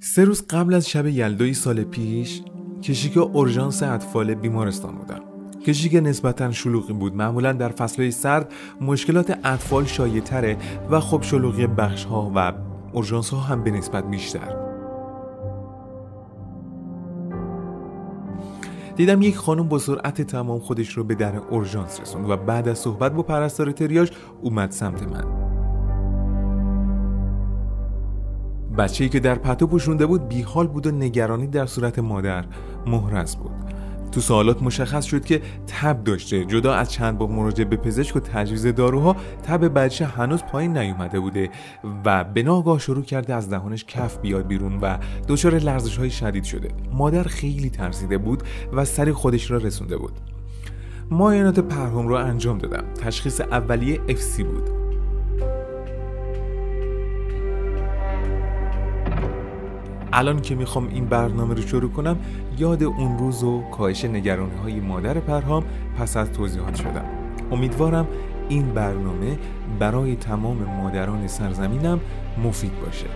سه روز قبل از شب یلدای سال پیش کشیک اورژانس اطفال بیمارستان بودم. کشیک نسبتا شلوغی بود معمولا در فصلهای سرد مشکلات اطفال شایع تره و خب شلوغی بخش ها و اورژانس ها هم به نسبت بیشتر. دیدم یک خانم با سرعت تمام خودش رو به در اورژانس رسوند و بعد از صحبت با پرستار تریاج اومد سمت من. بچه‌ای که در پتو پوشونده بود بیحال بود و نگرانی در صورت مادر محرز بود. تو سوالات مشخص شد که تب داشته. جدا از چند بار مراجعه به پزشک و تجویز داروها تب بچه هنوز پایین نیومده بوده و به ناگاه شروع کرده از دهانش کف بیاد بیرون و دچار لرزش های شدید شده. مادر خیلی ترسیده بود و سری خودش را رسونده بود. معاینات پرهام را انجام دادم. تشخیص اولیه FC بود. الان که می‌خوام این برنامه رو شروع کنم یاد اون روز و کاهش نگرانی های مادر پرهام پس از توضیحات شدم. امیدوارم این برنامه برای تمام مادران سرزمینم مفید باشه.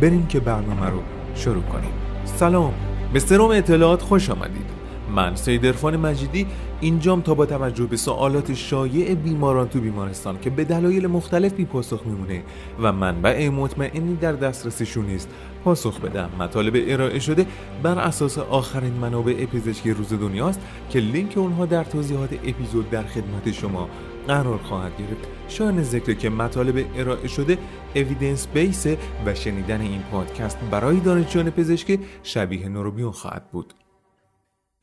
بریم که برنامه رو شروع کنیم. سلام به سروم اطلاعات خوش آمدید. من سید ارفان مجیدی اینجام تا با توجه به سوالات شایع بیماران تو بیمارستان که به دلایل مختلف بی پاسخ میمونه و منبع مطمئنی در دسترسشون نیست. پاسخ بدم. مطالب ارائه شده بر اساس آخرین منابع پزشکی روز دنیاست که لینک اونها در توضیحات اپیزود در خدمت شما قرار خواهد گرفت. شایان ذکر که مطالب ارائه شده اویدنس بیس و شنیدن این پادکست برای دانشجویان پزشکی شبیه نوروبیون خواهد بود.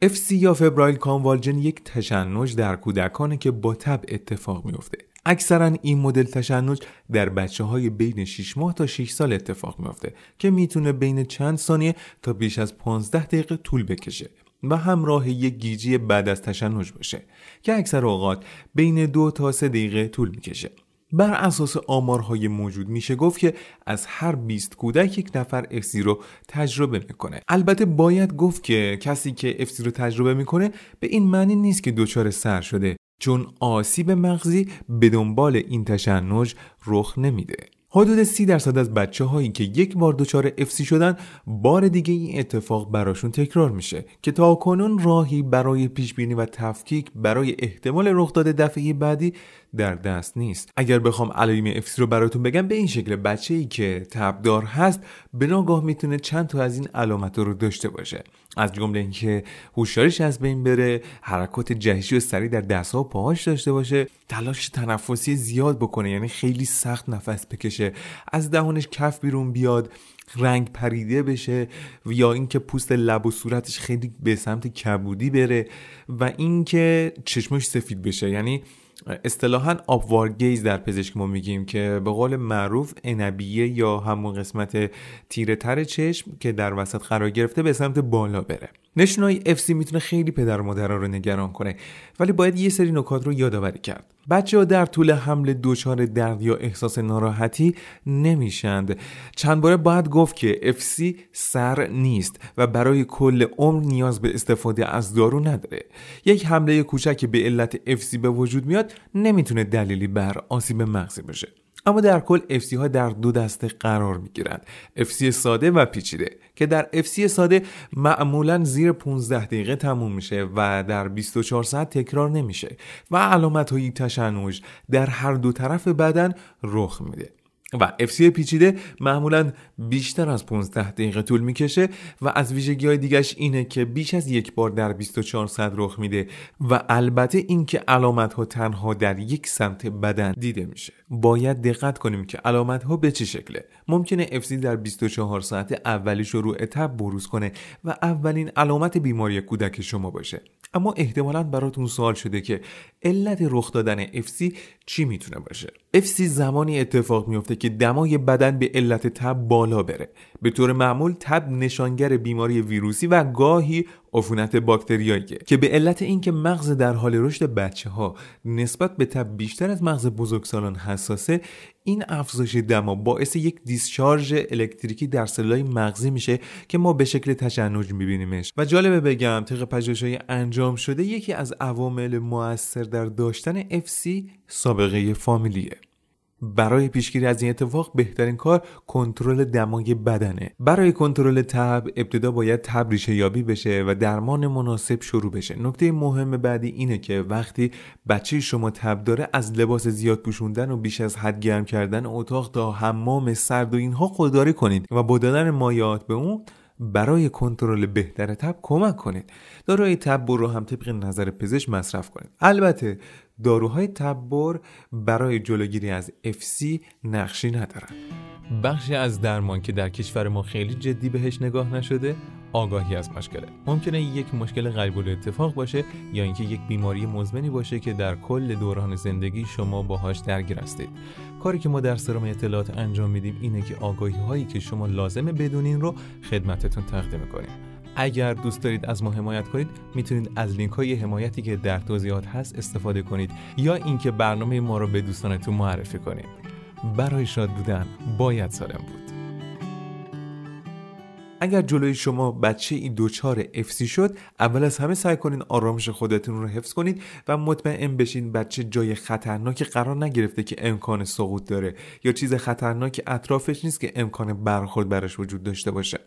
FC یا فبرایل کانوالژن یک تشنج در کودکانه که با تب اتفاق میفته اکثرا این مدل تشنج در بچه های بین 6 ماه تا 6 سال اتفاق میفته که می‌تونه بین چند ثانیه تا بیش از 15 دقیقه طول بکشه و همراه یک گیجی بعد از تشنج باشه که اکثر اوقات بین دو تا سه دقیقه طول می‌کشه. بر اساس آمارهای موجود میشه گفت که از هر 20 کودک یک نفر افسی رو تجربه می‌کنه. البته باید گفت که کسی که افسی رو تجربه می‌کنه به این معنی نیست که دچار سر شده چون آسیب مغزی به دنبال این تشنج رخ نمیده. حدود سی درصد از بچه هایی که یک بار دچار افسی شدن بار دیگه این اتفاق براشون تکرار میشه که تا کنون راهی برای پیش بینی و تفکیک برای احتمال رخ داده دفعه بعدی در دست نیست. اگر بخوام علائم افسی رو براتون بگم به این شکل بچه ای که تبدار هست به ناگاه می‌تونه چند تا از این علامت رو داشته باشه. از جمله اینکه هوشیاریش از بین بره حرکات جهشی و سریع در دستها و پاهاش داشته باشه تلاش تنفسی زیاد بکنه یعنی خیلی سخت نفس بکشه از دهانش کف بیرون بیاد رنگ پریده بشه یا اینکه پوست لب و صورتش خیلی به سمت کبودی بره و اینکه چشمش سفید بشه. یعنی اصطلاحا آبوارگیز در پزشک ما میگیم که به قول معروف انبیه یا همون قسمت تیره تر چشم که در وسط قرار گرفته به سمت بالا بره. نشونای اف می‌تونه خیلی پدر مادرها رو نگران کنه ولی باید یه سری نکات رو یادآوری کرد. بچه ها در طول حمل دچار درد یا احساس ناراحتی نمیشند. چند باره باید گفت که افسی سر نیست و برای کل عمر نیاز به استفاده از دارو نداره. یک حمله کوچک به علت افسی به وجود میاد نمی‌تونه دلیلی بر آسیب مغزی باشه. اما در کل FC ها در دو دسته قرار می گیرند FC ساده و پیچیده که در FC ساده معمولا زیر 15 دقیقه تموم میشه و در 24 ساعت تکرار نمیشه و علامت های تشنج در هر دو طرف بدن رخ میده. و FC پیچیده معمولا بیشتر از 15 دقیقه طول می‌کشه و از ویژگی های دیگش اینه که بیش از یک بار در 24 ساعت رخ میده و البته اینکه علامت ها تنها در یک سمت بدن دیده میشه. باید دقت کنیم که علامت ها به چه شکله. ممکنه FC در 24 ساعت اولی شروع تب بروز کنه و اولین علامت بیماری کودک شما باشه. اما احتمالا براتون سوال شده که علت رخ دادن FC چی می‌تونه باشه؟ FC زمانی اتفاق میفته که دمای بدن به علت تب بالا بره. به طور معمول تب نشانگر بیماری ویروسی و گاهی عفونت باکتریاییه که به علت اینکه مغز در حال رشد بچه ها نسبت به تب بیشتر از مغز بزرگسالان حساسه این افزایش دما باعث یک دیسچارژ الکتریکی در سلولای مغزی میشه که ما به شکل تشنج میبینیمش. و جالبه بگم طبق پژوهش‌های انجام شده یکی از عوامل موثر در داشتن FC سابقه فامیلیه. برای پیشگیری از این اتفاق بهترین کار کنترل دمای بدنه. برای کنترل تب ابتدا باید تب ریشه یابی بشه و درمان مناسب شروع بشه. نکته مهم بعدی اینه که وقتی بچه شما تب داره از لباس زیاد پوشوندن و بیش از حد گرم کردن اتاق تا حمام سرد و اینها خودداری کنید و با دادن مایات به اون برای کنترل بهتر تب کمک کنید. داروهای تبر رو هم طبق نظر پزشک مصرف کنید. البته داروهای تبر برای جلوگیری از FC نقشی ندارن. بخشی از درمان که در کشور ما خیلی جدی بهش نگاه نشده آگاهی از مشکله. ممکنه یک مشکل غیب اتفاق باشه یا اینکه یک بیماری مزمنی باشه که در کل دوران زندگی شما باهاش درگیر هستید. کاری که ما در سرم اطلاعات انجام میدیم اینه که آگاهی هایی که شما لازمه بدونین رو خدمتتون تقدیم می‌کنیم. اگر دوست دارید از ما حمایت کنید می‌تونید از لینک های حمایتی که در توضیحات هست استفاده کنید یا اینکه برنامه ما رو به دوستانتون معرفی کنید. برای شاد بودن باید سالم بود. اگر جلوی شما بچه این دوچار افسی شد اول از همه سعی کنین آرامش خودتون رو حفظ کنید و مطمئن بشین بچه جای خطرناکی قرار نگرفته که امکان سقوط داره یا چیز خطرناکی اطرافش نیست که امکان برخورد براش وجود داشته باشه.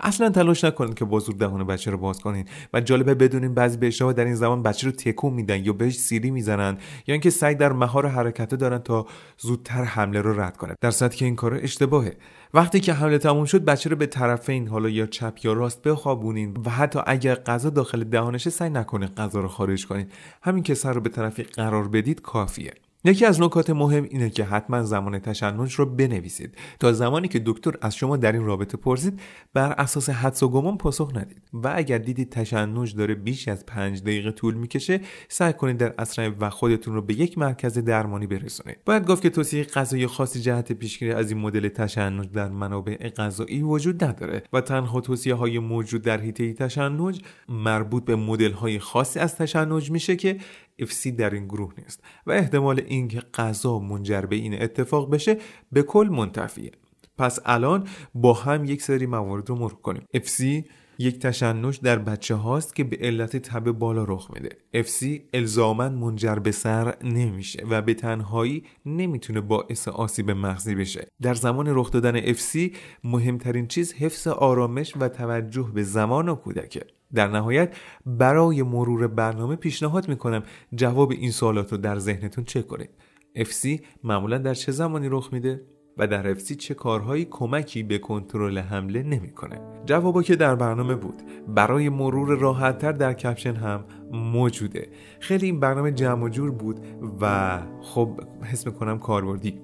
اصلا تلاش نکنید که با زور دهان بچه رو باز کنین و جالبه بدونین بعضی بهشتها در این زمان بچه رو تکون میدن یا بهش سیری می‌زنن یا اینکه سعی در مهار حرکت دارن تا زودتر حمله رو رد کنه در صورتی که این کار اشتباهه. وقتی که حمله تموم شد بچه رو به طرفین حالا یا چپ یا راست بخوابونین و حتی اگر غذا داخل دهانشه سعی نکنید غذا رو خارج کنید. همین که سر رو به طرفی قرار بدید کافیه. یکی از نکات مهم اینه که حتما زمان تشنج رو بنویسید. تا زمانی که دکتر از شما در این رابطه پرسید بر اساس حدس و گمان پاسخ ندید. و اگر دیدید تشنج داره بیش از پنج دقیقه طول می‌کشه سعی کنید در اسرع و خودتون رو به یک مرکز درمانی برسونید. باید گفت که توصیه غذایی خاصی جهت پیشگیری از این مدل تشنج در منابع غذایی وجود نداره. و تنها توصیه های موجود در حیطه تشنج مربوط به مدل های خاصی از تشنج میشه که FC در این گروه نیست و احتمال اینکه غذا منجر به این اتفاق بشه به کل منتفیه. پس الان با هم یک سری موارد رو مرور کنیم. FC یک تشنج در بچه هاست که به علت تب بالا رخ میده. FC الزاما منجر به سر نمیشه و به تنهایی نمی‌تونه باعث آسیب مغزی بشه. در زمان رخ دادن FC مهمترین چیز حفظ آرامش و توجه به زمان و کودکه. در نهایت برای مرور برنامه پیشنهاد می‌کنم جواب این سوالات رو در ذهنتون چک کنید. FC معمولا در چه زمانی رخ میده و در FC چه کارهایی کمکی به کنترل حمله نمی‌کنه؟ جوابا که در برنامه بود. برای مرور راحتتر در کپشن هم موجوده. خیلی این برنامه جمع و جور بود و خب حس می‌کنم کاربردی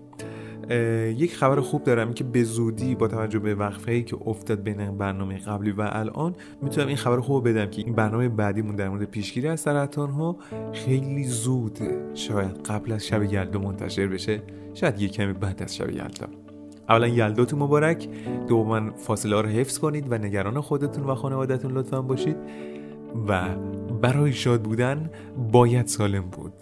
یک خبر خوب دارم که به زودی با توجه به وقفه که افتاد بین برنامه قبلی و الان می‌تونم این خبر خوب بدم که این برنامه بعدیمون در مورد پیشگیری از سرطان ها خیلی زود شاید قبل از شب یلدا منتشر بشه. شاید یک کمی بعد از شب یلدا. اولا یلداتون مبارک. دوما فاصله ها رو حفظ کنید و نگران خودتون و خانوادهتون لطفا باشید. و برای شاد بودن باید سالم بود.